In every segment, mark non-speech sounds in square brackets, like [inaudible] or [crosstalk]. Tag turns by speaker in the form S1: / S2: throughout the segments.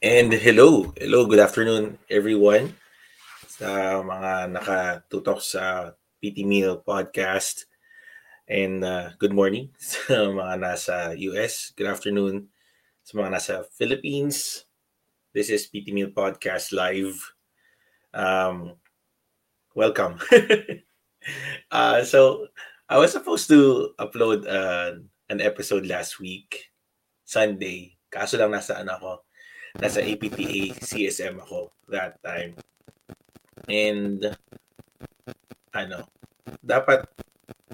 S1: And hello, hello, good afternoon everyone sa mga nakatutok sa PT Meal Podcast. And uh, good morning [laughs] sa mga nasa US. Good afternoon sa mga nasa Philippines. This is PT Meal Podcast Live. Um, welcome. [laughs] uh, so, I was supposed to upload uh, an episode last week, Sunday. Kaso lang nasa ano nasa APTA CSM ako that time. And ano, dapat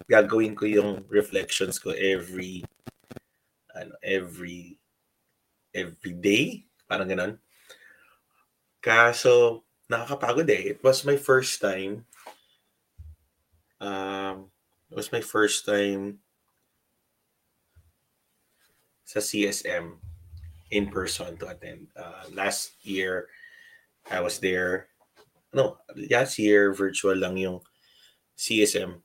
S1: gagawin ko yung reflections ko every ano, every every day, parang ganun. Kaso nakakapagod eh. It was my first time um it was my first time sa CSM in person to attend. Uh, last year, I was there. No, last year, virtual lang yung CSM.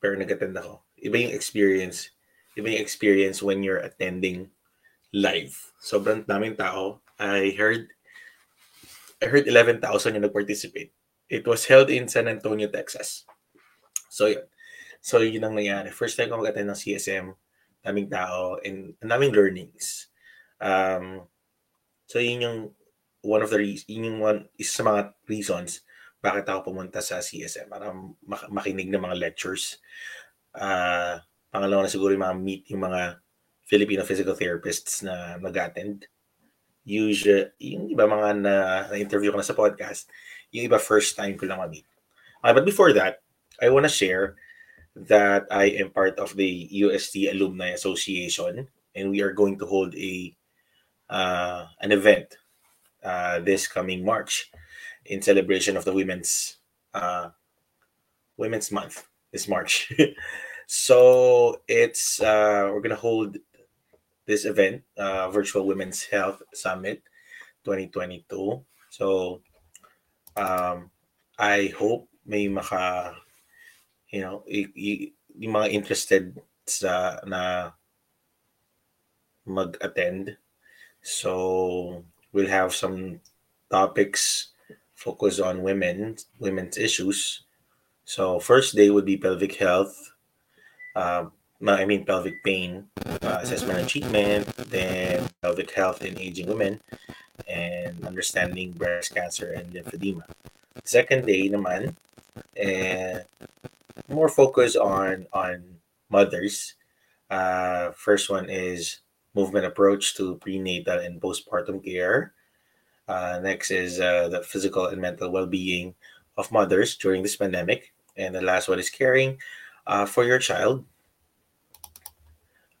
S1: Pero nag-attend ako. Iba yung experience. Iba yung experience when you're attending live. Sobrang daming tao. I heard I heard 11,000 yung nag-participate. It was held in San Antonio, Texas. So, yun. So, yun ang nangyari. First time ko mag-attend ng CSM daming tao, and ang daming learnings. Um, so yun yung one of the reasons, yun one, isa sa mga reasons bakit ako pumunta sa CSM para mak- makinig ng mga lectures. Uh, pangalawa na siguro yung mga meet yung mga Filipino physical therapists na nag-attend. Usually, yung iba mga na, na-interview ko na sa podcast, yung iba first time ko lang ma-meet. Uh, but before that, I want to share that I am part of the UST Alumni Association, and we are going to hold a uh, an event uh, this coming March in celebration of the Women's uh, Women's Month this March. [laughs] so it's uh, we're gonna hold this event, uh, Virtual Women's Health Summit 2022. So um, I hope may maka you know, y- y- yung mga interested sa na mag-attend. So we'll have some topics focused on women, women's issues. So first day would be pelvic health. Uh, I mean pelvic pain uh, assessment and treatment, then pelvic health in aging women, and understanding breast cancer and lymphedema. Second day naman, eh, more focus on on mothers. Uh, first one is movement approach to prenatal and postpartum care. Uh, next is uh, the physical and mental well-being of mothers during this pandemic, and the last one is caring uh, for your child.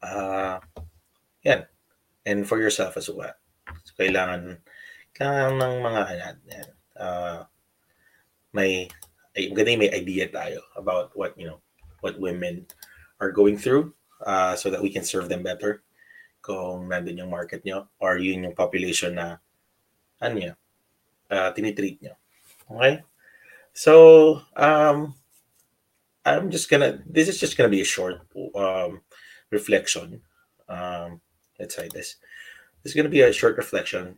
S1: Uh. And for yourself as well. So, kailangan, kailangan ng mga, yan, uh, may maganda may idea tayo about what you know what women are going through uh, so that we can serve them better kung nandun yung market nyo or yun yung population na ano nyo, uh, tinitreat nyo. Okay? So, um, I'm just gonna, this is just gonna be a short um, reflection. Um, let's say this. This is gonna be a short reflection.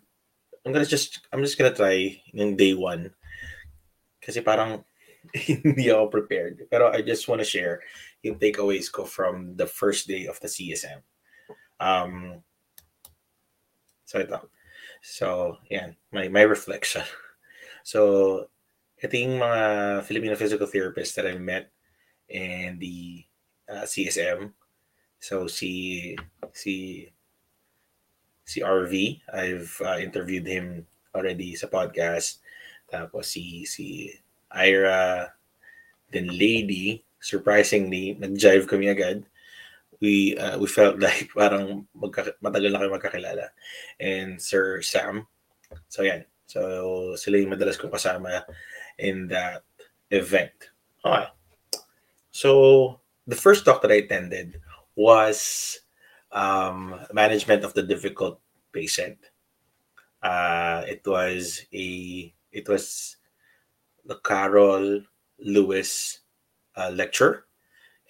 S1: I'm gonna just, I'm just gonna try yung day one. Kasi parang [laughs] hindi ako prepared. Pero I just want to share yung takeaways ko from the first day of the CSM. Um, so ito. So, yan. My, my reflection. [laughs] So, ito yung mga Filipino physical therapists that I met in the uh, CSM. So, si, si, si RV, I've uh, interviewed him already sa podcast. Tapos si, si Ira, then Lady, surprisingly, nag-jive kami agad. We uh, we felt [laughs] like parang magka, matagal na kami magkakilala. And Sir Sam. So yan. So sila yung madalas kong kasama in that event. Okay. So the first talk that I attended was um, management of the difficult patient. Uh, it was a it was the Carole Lewis uh, lecture,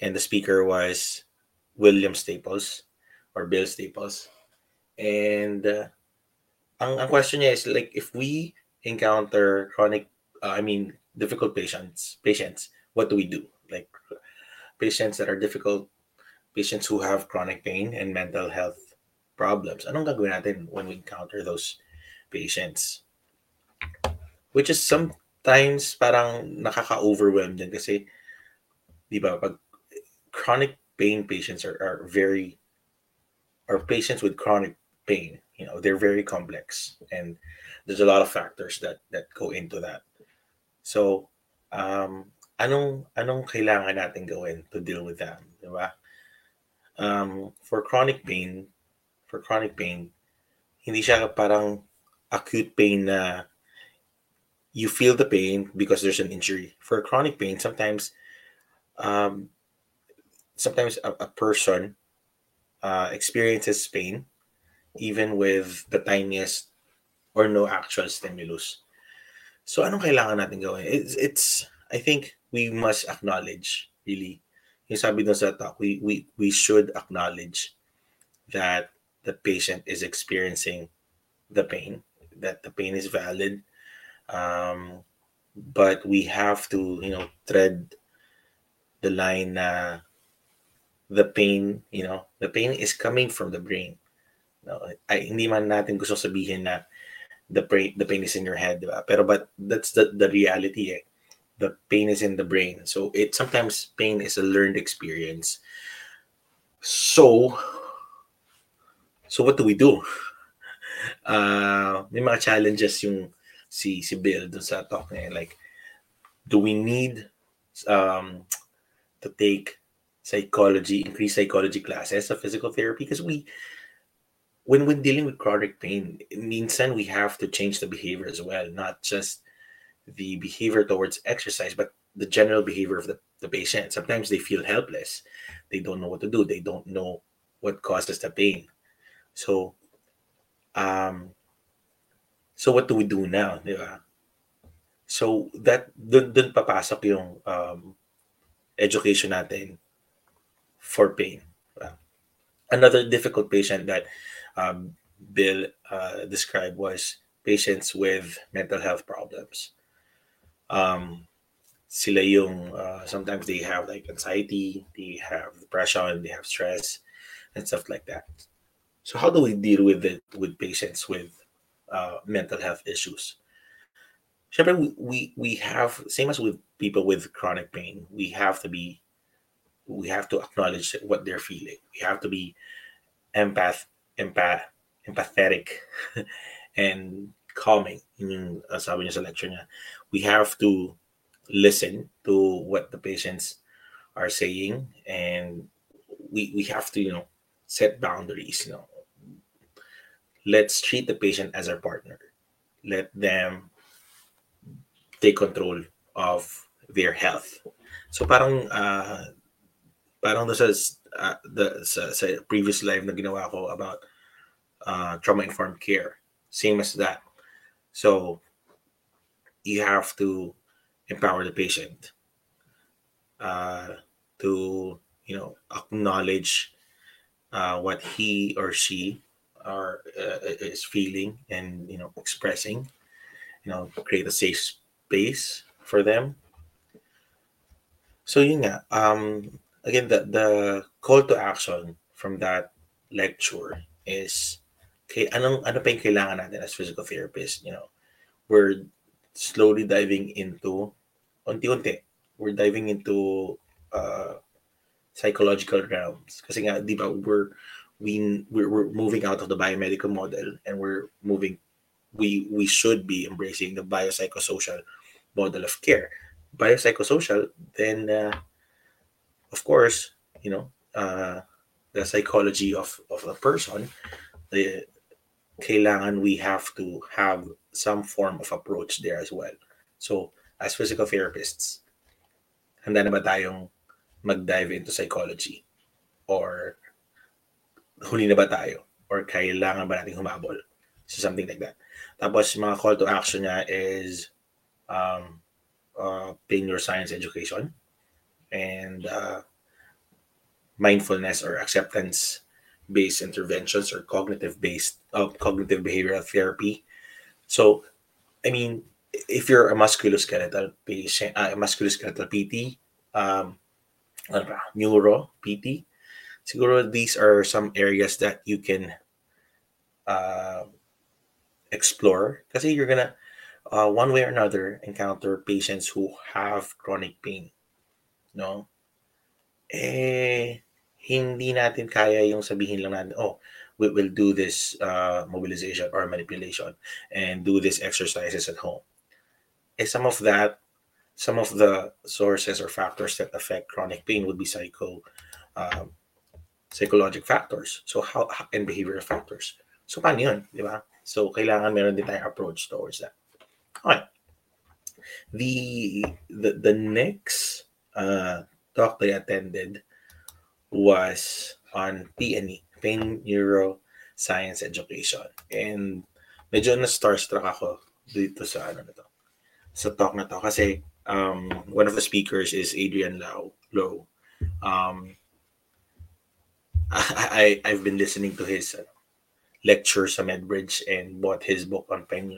S1: and the speaker was William Staples or Bill Staples. And uh, ang, ang question niya is like if we encounter chronic, uh, I mean difficult patients, patients, what do we do? Like patients that are difficult, patients who have chronic pain and mental health problems. Anong gagawin natin when we encounter those patients? Which is sometimes parang nakaka-overwhelm din kasi, di ba, pag chronic pain patients are, are very, are patients with chronic pain, you know, they're very complex and there's a lot of factors that that go into that. So, um, anong anong kailangan natin gawin to deal with that, di ba? Um, for chronic pain, for chronic pain, hindi siya parang acute pain na you feel the pain because there's an injury. For chronic pain, sometimes, um, sometimes a, a person uh, experiences pain even with the tiniest or no actual stimulus. So anong kailangan natin gawin? It's, it's I think we must acknowledge really. Yung sabi dun sa talk, we, we, we should acknowledge that the patient is experiencing the pain, that the pain is valid, um, but we have to, you know, tread the line na the pain, you know, the pain is coming from the brain. No, I, hindi man natin gusto sabihin na the brain, the pain is in your head, diba? Pero but that's the, the reality eh. The pain is in the brain. So it sometimes pain is a learned experience. So so what do we do? [laughs] Uh, may mga challenges yung si si Bill dun sa talk niya like do we need um to take psychology increased psychology classes of physical therapy? Because we when we're dealing with chronic pain means minsan we have to change the behavior as well not just the behavior towards exercise but the general behavior of the, the patient. Sometimes they feel helpless. They don't know what to do. They don't know what causes the pain. So um so what do we do now, di ba? So that dun, dun papasok yung um, education natin for pain. Another difficult patient that um, Bill uh, described was patients with mental health problems. Um, sila yung uh, sometimes they have like anxiety, they have depression, they have stress, and stuff like that. So how do we deal with it with patients with uh, mental health issues. Siyempre, we, we, we have, same as with people with chronic pain, we have to be, we have to acknowledge what they're feeling. We have to be empath, empath, empathetic [laughs] and calming. Yung sabi niya sa lecture niya, we have to listen to what the patients are saying and we, we have to, you know, set boundaries, you know, let's treat the patient as our partner. Let them take control of their health. So parang uh, parang sa uh, the sa, sa previous live na ginawa ko about uh, trauma informed care. Same as that. So you have to empower the patient uh, to you know acknowledge uh, what he or she are uh, is feeling and you know expressing you know create a safe space for them. So yun nga, um again the the call to action from that lecture is okay anong ano pa yung kailangan natin as physical therapists you know? We're slowly diving into unti-unti we're diving into uh psychological realms. Kasi nga di ba we're we we're, we're moving out of the biomedical model and we're moving we we should be embracing the biopsychosocial model of care. Biopsychosocial then uh, of course you know uh, the psychology of of a person the kailangan we have to have some form of approach there as well. So as physical therapists handa na ba tayong mag-dive into psychology or huli na ba tayo? Or kailangan ba natin humabol? So something like that. Tapos mga call to action niya is um, uh, pain neuroscience education and uh, mindfulness or acceptance based interventions or cognitive based uh, cognitive behavioral therapy. So, I mean, if you're a musculoskeletal patient, uh, a musculoskeletal PT, um, ano ba, neuro PT, siguro these are some areas that you can uh, explore. Kasi you're gonna uh, one way or another encounter patients who have chronic pain no? Eh hindi natin kaya yung sabihin lang natin oh we will do this uh, mobilization or manipulation and do these exercises at home. Eh some of that some of the sources or factors that affect chronic pain would be psycho um, psychologic factors so how and behavioral factors so paano yun di ba so kailangan meron din tayong approach towards that okay the the, the next uh, talk that I attended was on PNE, Pain Neuro Science Education. And medyo na-starstruck ako dito sa ano na to. Sa talk na to. Kasi um, one of the speakers is Adrian Lau. Low. Um, I, I've been listening to his uh, lecture sa MedBridge and bought his book on pain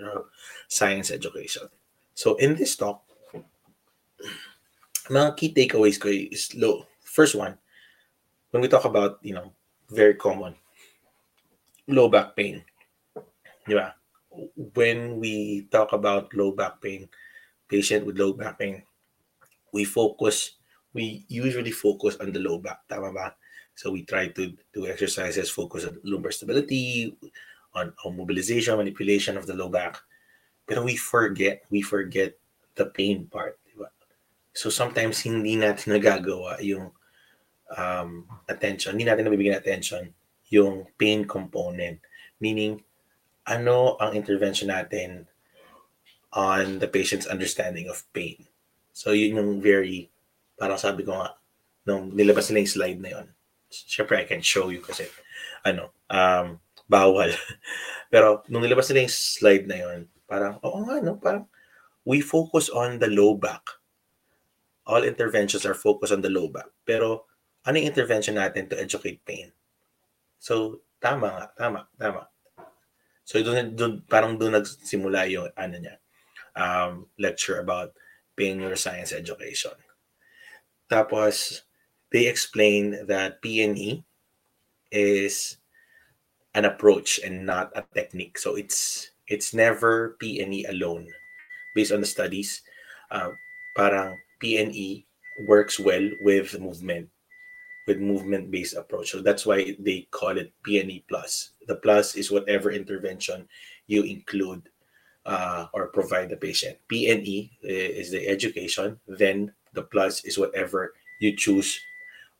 S1: science education. So in this talk, mga key takeaways is low. First one, when we talk about, you know, very common, low back pain. Ba? When we talk about low back pain, patient with low back pain, we focus, we usually focus on the low back. Tama ba? So we try to do exercises, focus on lumbar stability, on, on mobilization, manipulation of the low back. Pero we forget, we forget the pain part. So sometimes hindi natin nagagawa yung um, attention, hindi natin nabibigyan attention yung pain component. Meaning, ano ang intervention natin on the patient's understanding of pain. So yun yung very, parang sabi ko nga, nung nilabas nila yung slide na yun. Siyempre, I can show you kasi, ano, um, bawal. [laughs] Pero nung nilabas nila yung slide na yun, parang, oo nga, no, parang, we focus on the low back all interventions are focused on the low back. Pero ano yung intervention natin to educate pain? So, tama nga, tama, tama. So, doon, doon, parang doon nagsimula yung ano niya, um, lecture about pain neuroscience education. Tapos, they explain that PNE is an approach and not a technique. So it's it's never PNE alone. Based on the studies, uh, parang PNE works well with movement, with movement-based approach. So that's why they call it PNE plus. The plus is whatever intervention you include uh, or provide the patient. PNE is the education. Then the plus is whatever you choose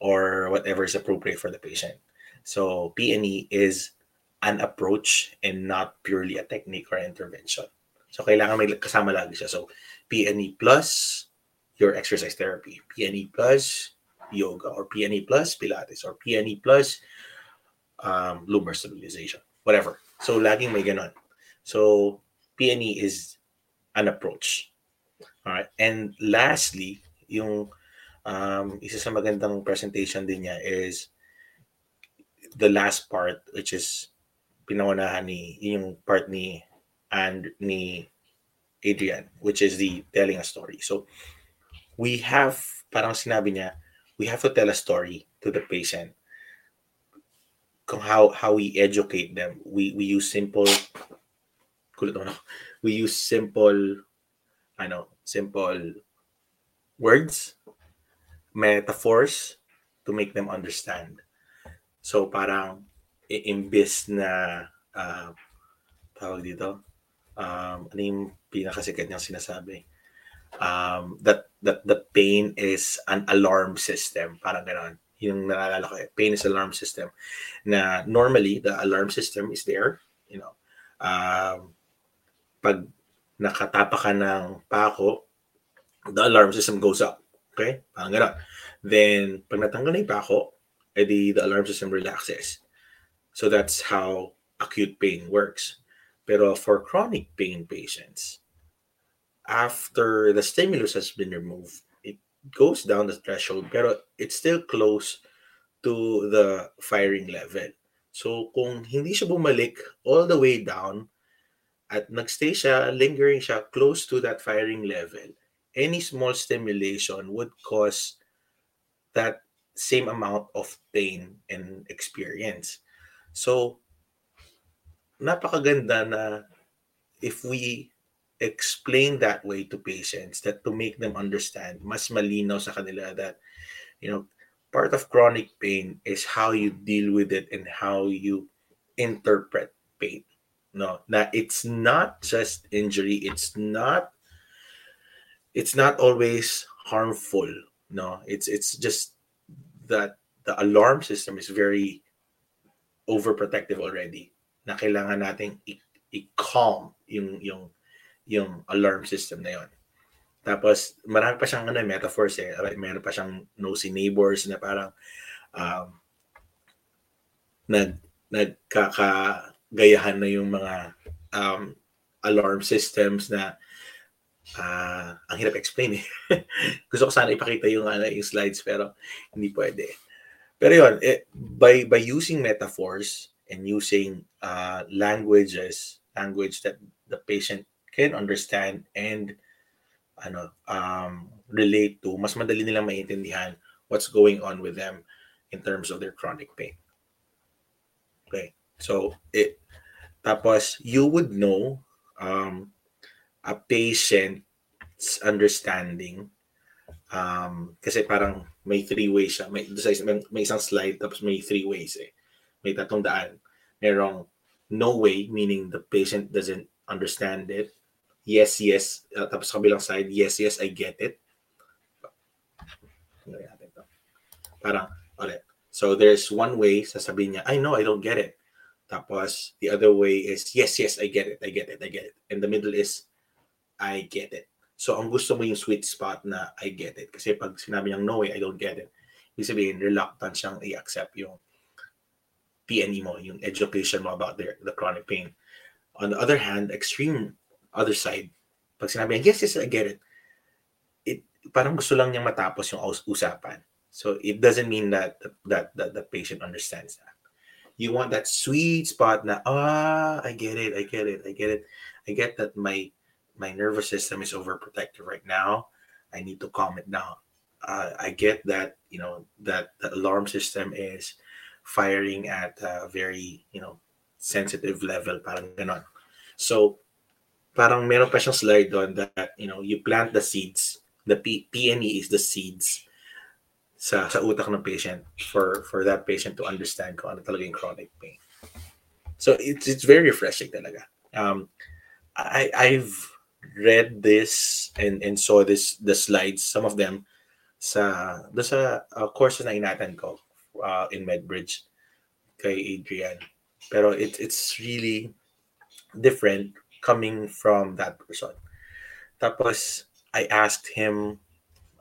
S1: or whatever is appropriate for the patient. So PNE is an approach and not purely a technique or intervention. So kailangan may kasama lagi siya. So PNE plus your exercise therapy. PNE plus yoga or PNE plus Pilates or PNE plus um, lumbar stabilization, whatever. So laging may ganon. So PNE is an approach. All right. And lastly, yung um, isa sa magandang presentation din niya is the last part which is pinaunahan ni yung part ni and ni Adrian which is the telling a story. So we have, parang sinabi niya, we have to tell a story to the patient kung how how we educate them. We we use simple kulit ano, we use simple ano, simple words, metaphors to make them understand. So parang imbis na uh, tawag dito, um, ano yung pinakasikat niyang sinasabi? um, that that the pain is an alarm system, parang gano'n. Yung naalala ko, eh, pain is alarm system. Na normally, the alarm system is there, you know. Um, pag nakatapa ka ng pako, the alarm system goes up. Okay? Parang gano'n. Then, pag natanggal na yung pako, edi the alarm system relaxes. So that's how acute pain works. Pero for chronic pain patients, after the stimulus has been removed, it goes down the threshold, pero it's still close to the firing level. So kung hindi siya bumalik all the way down at nagstay siya, lingering siya close to that firing level, any small stimulation would cause that same amount of pain and experience. So, napakaganda na if we explain that way to patients that to make them understand mas malinaw sa kanila that you know part of chronic pain is how you deal with it and how you interpret pain no that it's not just injury it's not it's not always harmful no it's it's just that the alarm system is very overprotective already na kailangan nating i-calm yung yung yung alarm system na yon. Tapos, marami pa siyang ano, metaphors eh. Meron pa siyang nosy neighbors na parang um, nag, nagkakagayahan na yung mga um, alarm systems na uh, ang hirap explain eh. [laughs] Gusto ko sana ipakita yung, ano, yung slides pero hindi pwede. Pero yun, eh, by, by using metaphors and using uh, languages, language that the patient can understand and ano um, relate to, mas madali nilang maintindihan what's going on with them in terms of their chronic pain. Okay. So, it, tapos, you would know um, a patient's understanding um, kasi parang may three ways siya. May, may isang slide tapos may three ways eh. May tatlong daan. Merong no way, meaning the patient doesn't understand it yes, yes. Uh, tapos kabilang side, yes, yes, I get it. Parang, ulit. So there's one way, sasabihin niya, I know, I don't get it. Tapos, the other way is, yes, yes, I get it, I get it, I get it. And the middle is, I get it. So, ang gusto mo yung sweet spot na I get it. Kasi pag sinabi niyang no way, I don't get it, ibig sabihin, reluctant siyang i-accept yung PNE mo, yung education mo about the, the chronic pain. On the other hand, extreme other side, pag sinabi niya, yes, yes, I get it, it parang gusto lang niyang matapos yung usapan. So it doesn't mean that that, that the patient understands that. You want that sweet spot na, ah, I get it, I get it, I get it. I get that my my nervous system is overprotective right now. I need to calm it down. Uh, I get that, you know, that the alarm system is firing at a very, you know, sensitive level, parang ganon. So, parang meron pa siyang slide doon that, you know, you plant the seeds. The P- PNE is the seeds sa sa utak ng patient for for that patient to understand kung ano talaga yung chronic pain. So it's it's very refreshing talaga. Um, I I've read this and and saw this the slides some of them sa do sa uh, course na inatan ko uh, in Medbridge kay Adrian. Pero it, it's really different coming from that person. Tapos, I asked him,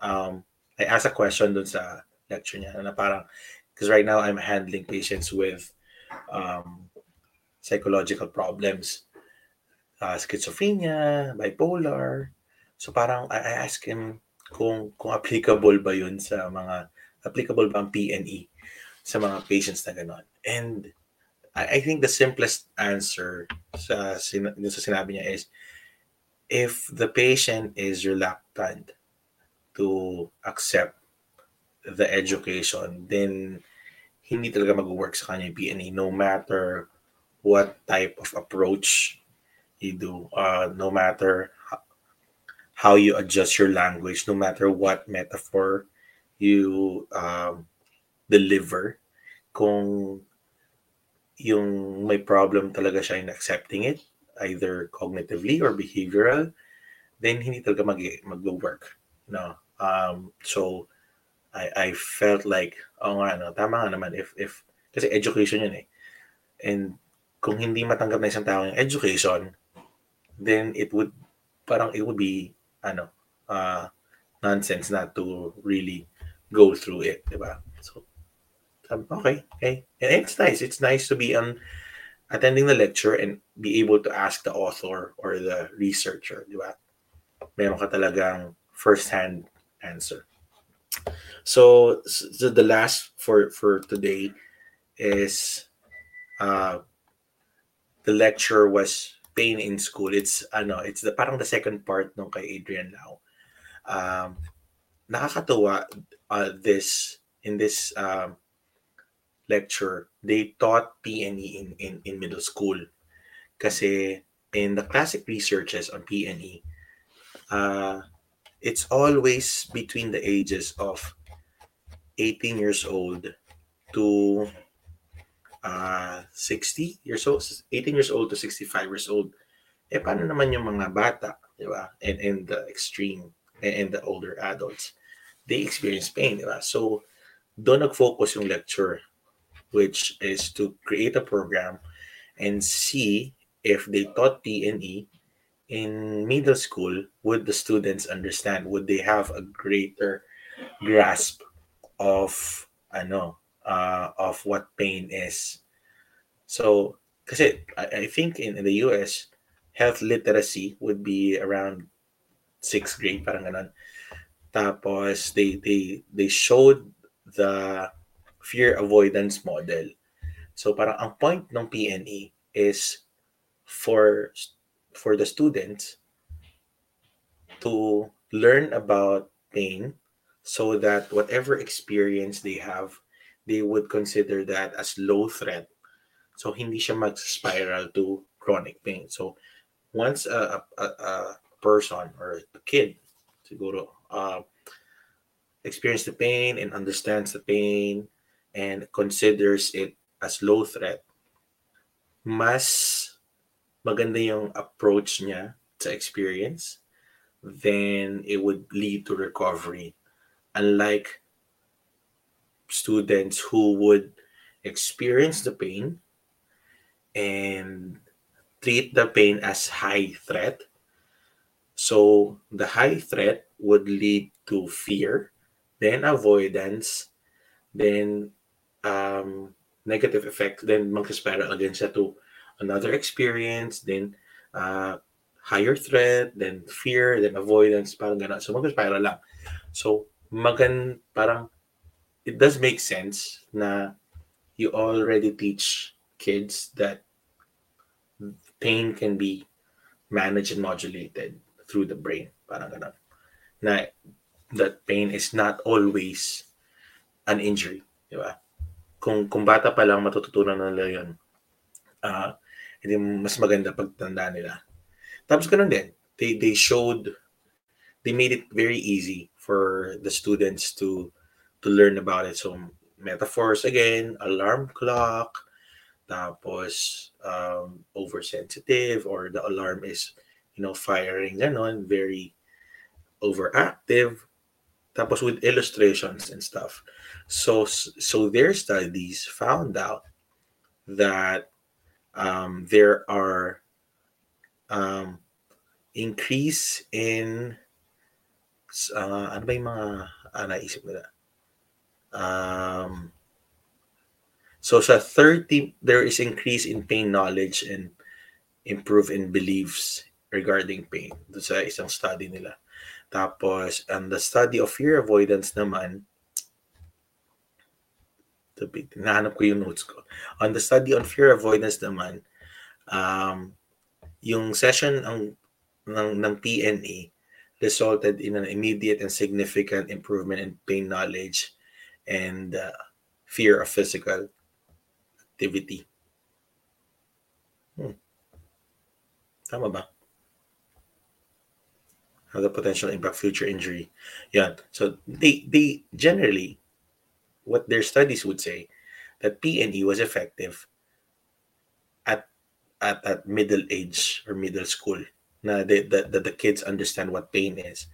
S1: um, I asked a question dun sa lecture niya na parang, because right now I'm handling patients with um, psychological problems, uh, schizophrenia, bipolar. So parang I, asked him kung kung applicable ba yun sa mga applicable ba ang PNE sa mga patients na gano'n. And I, I think the simplest answer sa, sa sinabi niya is if the patient is reluctant to accept the education, then hindi talaga mag-work sa kanya yung PNA no matter what type of approach you do, uh, no matter how you adjust your language, no matter what metaphor you um, deliver, kung yung may problem talaga siya in accepting it, either cognitively or behavioral, then hindi talaga mag mag-work. No? Um, so, I, I felt like, oh nga, no, tama nga naman, if, if, kasi education yun eh. And kung hindi matanggap na isang tao yung education, then it would, parang it would be, ano, uh, nonsense not to really go through it, di ba? So, Um, okay, okay. And it's nice. It's nice to be on attending the lecture and be able to ask the author or the researcher, di ba? Meron ka talagang first-hand answer. So, so the last for for today is uh, the lecture was pain in school. It's ano, it's the parang the second part nung kay Adrian Lau. Um, nakakatuwa uh, this in this um, lecture, they taught PNE in, in, in middle school. Kasi in the classic researches on PNE, uh, it's always between the ages of 18 years old to uh, 60 years old, 18 years old to 65 years old. Eh, paano naman yung mga bata, di ba? And, and the extreme, and, and the older adults. They experience pain, di ba? So, doon nag-focus yung lecture, which is to create a program and see if they taught PNE in middle school, would the students understand? Would they have a greater grasp of ano uh, of what pain is? So, because I, I think in, in the US, health literacy would be around sixth grade, parang ganun. Tapos they they they showed the fear avoidance model. So parang ang point ng PNE is for for the students to learn about pain so that whatever experience they have, they would consider that as low threat. So hindi siya mag-spiral to chronic pain. So once a, a, a person or a kid siguro uh, experience the pain and understands the pain and considers it as low threat, mas maganda yung approach niya sa experience, then it would lead to recovery. Unlike students who would experience the pain and treat the pain as high threat. So the high threat would lead to fear, then avoidance, then um, negative effect, then mag-spiral again siya to another experience, then uh, higher threat, then fear, then avoidance, parang gano'n. So, mag-spiral lang. So, magan, parang, it does make sense na you already teach kids that pain can be managed and modulated through the brain. Parang gano'n. Na, that pain is not always an injury. Di? Kung, kung bata pa lang matututunan nila yun, uh, hindi mas maganda pagtanda nila. Tapos ganun din, they, they showed, they made it very easy for the students to to learn about it. So metaphors again, alarm clock, tapos um, oversensitive or the alarm is, you know, firing ganon, very overactive. Tapos with illustrations and stuff. So so their studies found out that um, there are um, increase in uh, ano ba yung mga ah, naisip nila? Um, so sa 30, there is increase in pain knowledge and improve in beliefs regarding pain. Doon sa isang study nila. Tapos, and the study of fear avoidance naman, Nahanap ko yung notes ko. On the study on fear avoidance naman, um, yung session ang, ng, ng PNE resulted in an immediate and significant improvement in pain knowledge and uh, fear of physical activity. Hmm. Tama ba? The potential impact future injury. Yeah. So they they generally what their studies would say that PNE was effective at at, at middle age or middle school Now that, that the kids understand what pain is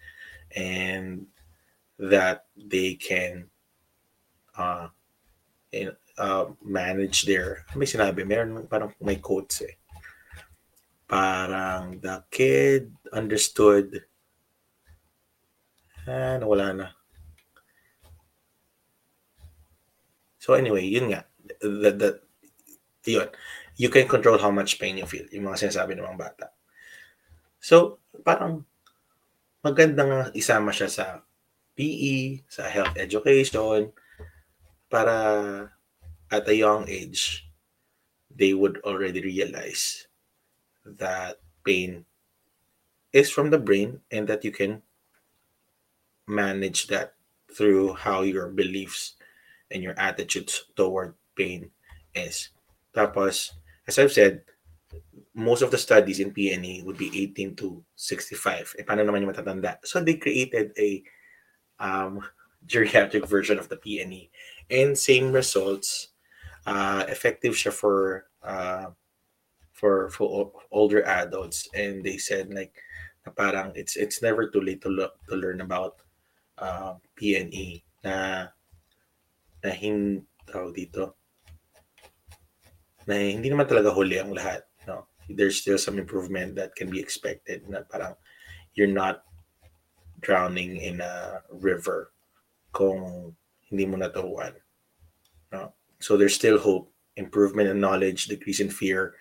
S1: and that they can uh, in, uh, manage their may sinabi meron parang may quotes eh parang the kid understood ah, nawala na So anyway, yun nga. The, the, yun. You can control how much pain you feel. Yung mga sinasabi ng mga bata. So, parang maganda nga isama siya sa PE, sa health education, para at a young age, they would already realize that pain is from the brain and that you can manage that through how your beliefs and your attitudes toward pain is. Tapos, as I've said, most of the studies in PNE would be 18 to 65. Eh, paano naman yung matatanda? So they created a um, geriatric version of the PNE. And same results, uh, effective siya for uh, for for older adults. And they said like, na parang it's it's never too late to look, to learn about uh, PNE na na hindi dito na hindi naman talaga huli ang lahat there's still some improvement that can be expected na parang you're not drowning in a river kung hindi mo. No? So there's still hope, improvement in knowledge, decrease in fear,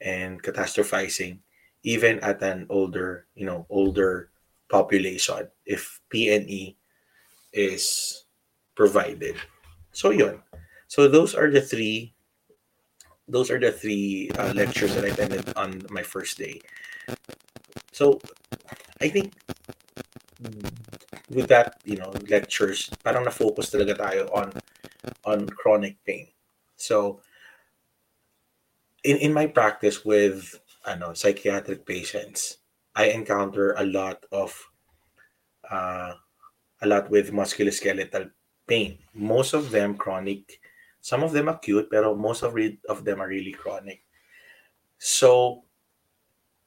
S1: and catastrophizing, even at an older, you know, older population if PNE is provided. So yun. So those are the three those are the three uh, lectures that I attended on my first day. So, I think with that, you know, lectures, parang na-focus talaga tayo on on chronic pain. So, in in my practice with ano, psychiatric patients, I encounter a lot of uh, a lot with musculoskeletal pain. Most of them chronic some of them acute, pero most of it of them are really chronic. So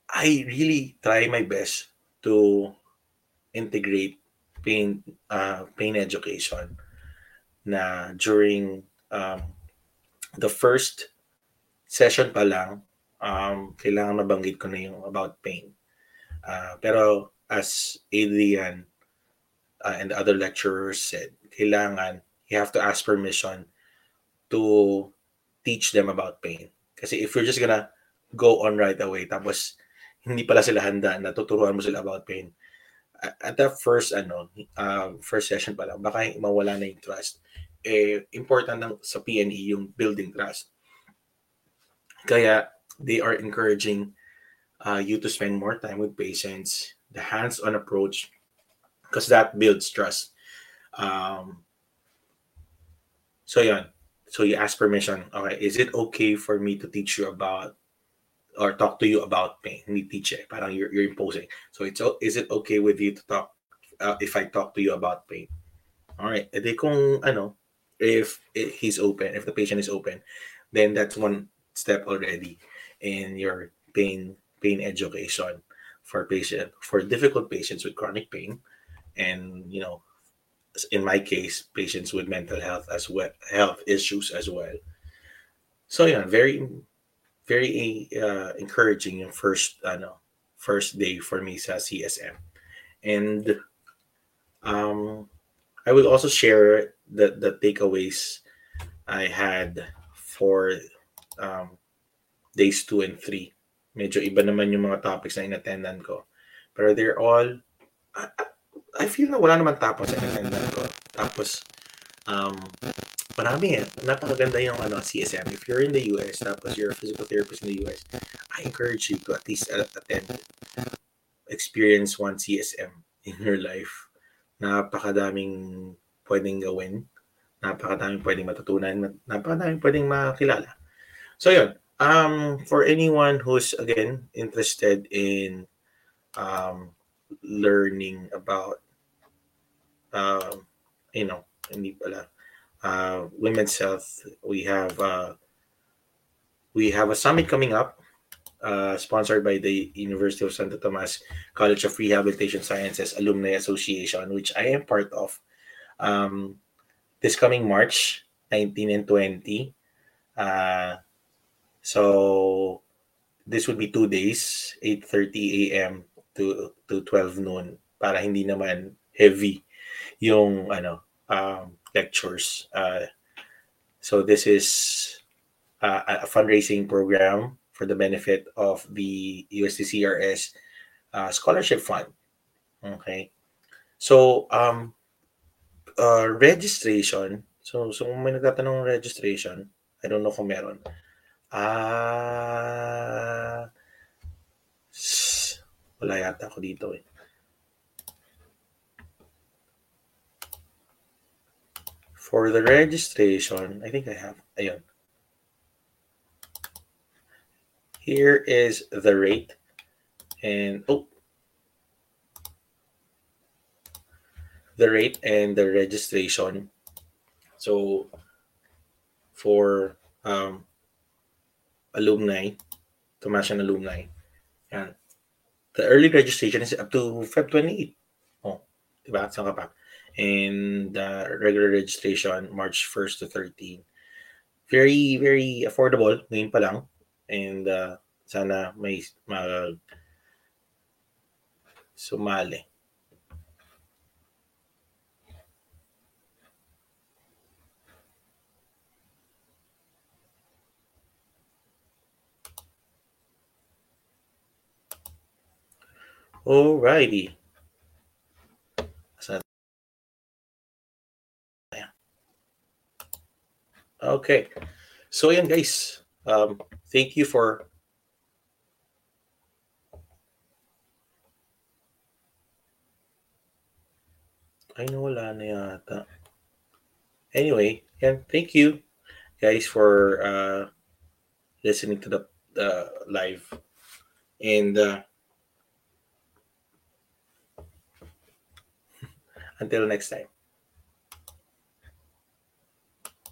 S1: I really try my best to integrate pain uh, pain education na during um, the first session pa lang um, kailangan mabanggit ko na yung about pain. Uh, pero as Adrian uh, and the other lecturers said, kailangan you have to ask permission to teach them about pain. Kasi if you're just gonna go on right away, tapos hindi pala sila handa na tuturuan mo sila about pain, at the first ano, uh, first session pa lang, baka mawala na yung trust. Eh, important ng, sa PNE yung building trust. Kaya, they are encouraging uh, you to spend more time with patients, the hands-on approach, because that builds trust. Um, so, yan so you ask permission okay is it okay for me to teach you about or talk to you about pain. Hindi teach eh parang you're, you're imposing. So it's is it okay with you to talk uh, if I talk to you about pain? All right edi kung ano if he's open if the patient is open then that's one step already in your pain pain education for patient for difficult patients with chronic pain. And you know in my case, patients with mental health as well, health issues as well. So yeah, very, very uh, encouraging yung first, ano, first day for me sa CSM. And um, I will also share the, the takeaways I had for um, days two and three. Medyo iba naman yung mga topics na inattendan ko. Pero they're all, I feel na wala naman tapos sa attendant ko. Tapos, um, marami eh. Napakaganda yung ano, CSM. If you're in the US, tapos you're a physical therapist in the US, I encourage you to at least attend, experience one CSM in your life. Napakadaming pwedeng gawin. Napakadaming pwedeng matutunan. Napakadaming pwedeng makilala. So yun, um, for anyone who's again interested in um, learning about um, you know hindi pala uh, women's health we have uh, we have a summit coming up uh, sponsored by the University of Santo Tomas College of Rehabilitation Sciences Alumni Association which I am part of. Um, this coming March 19 and 20 uh, so this would be two days 8:30 a.m to to 12 noon para hindi naman heavy yung ano um, lectures. Uh, so this is uh, a fundraising program for the benefit of the USDCRS uh, scholarship fund. Okay. So um uh, registration. So so kung may nagtatanong registration, I don't know kung meron. Ah. Shh. Wala yata ako dito eh. For the registration, I think I have. Ayun. Here is the rate. And, oh. The rate and the registration. So, for um, alumni, Tomasian alumni, yan. The early registration is up to Feb 28. Oh, diba? Saan ka pa? And the regular registration, March 1st to 13. Very, very affordable. Ngayon pa lang. And uh, sana may mag sumali. Alrighty. Saan? Ayan. Okay. So yan guys. Um, thank you for I know nawala na yata. Anyway, yan. Thank you guys for uh, listening to the uh, live. And uh, [laughs] until next time.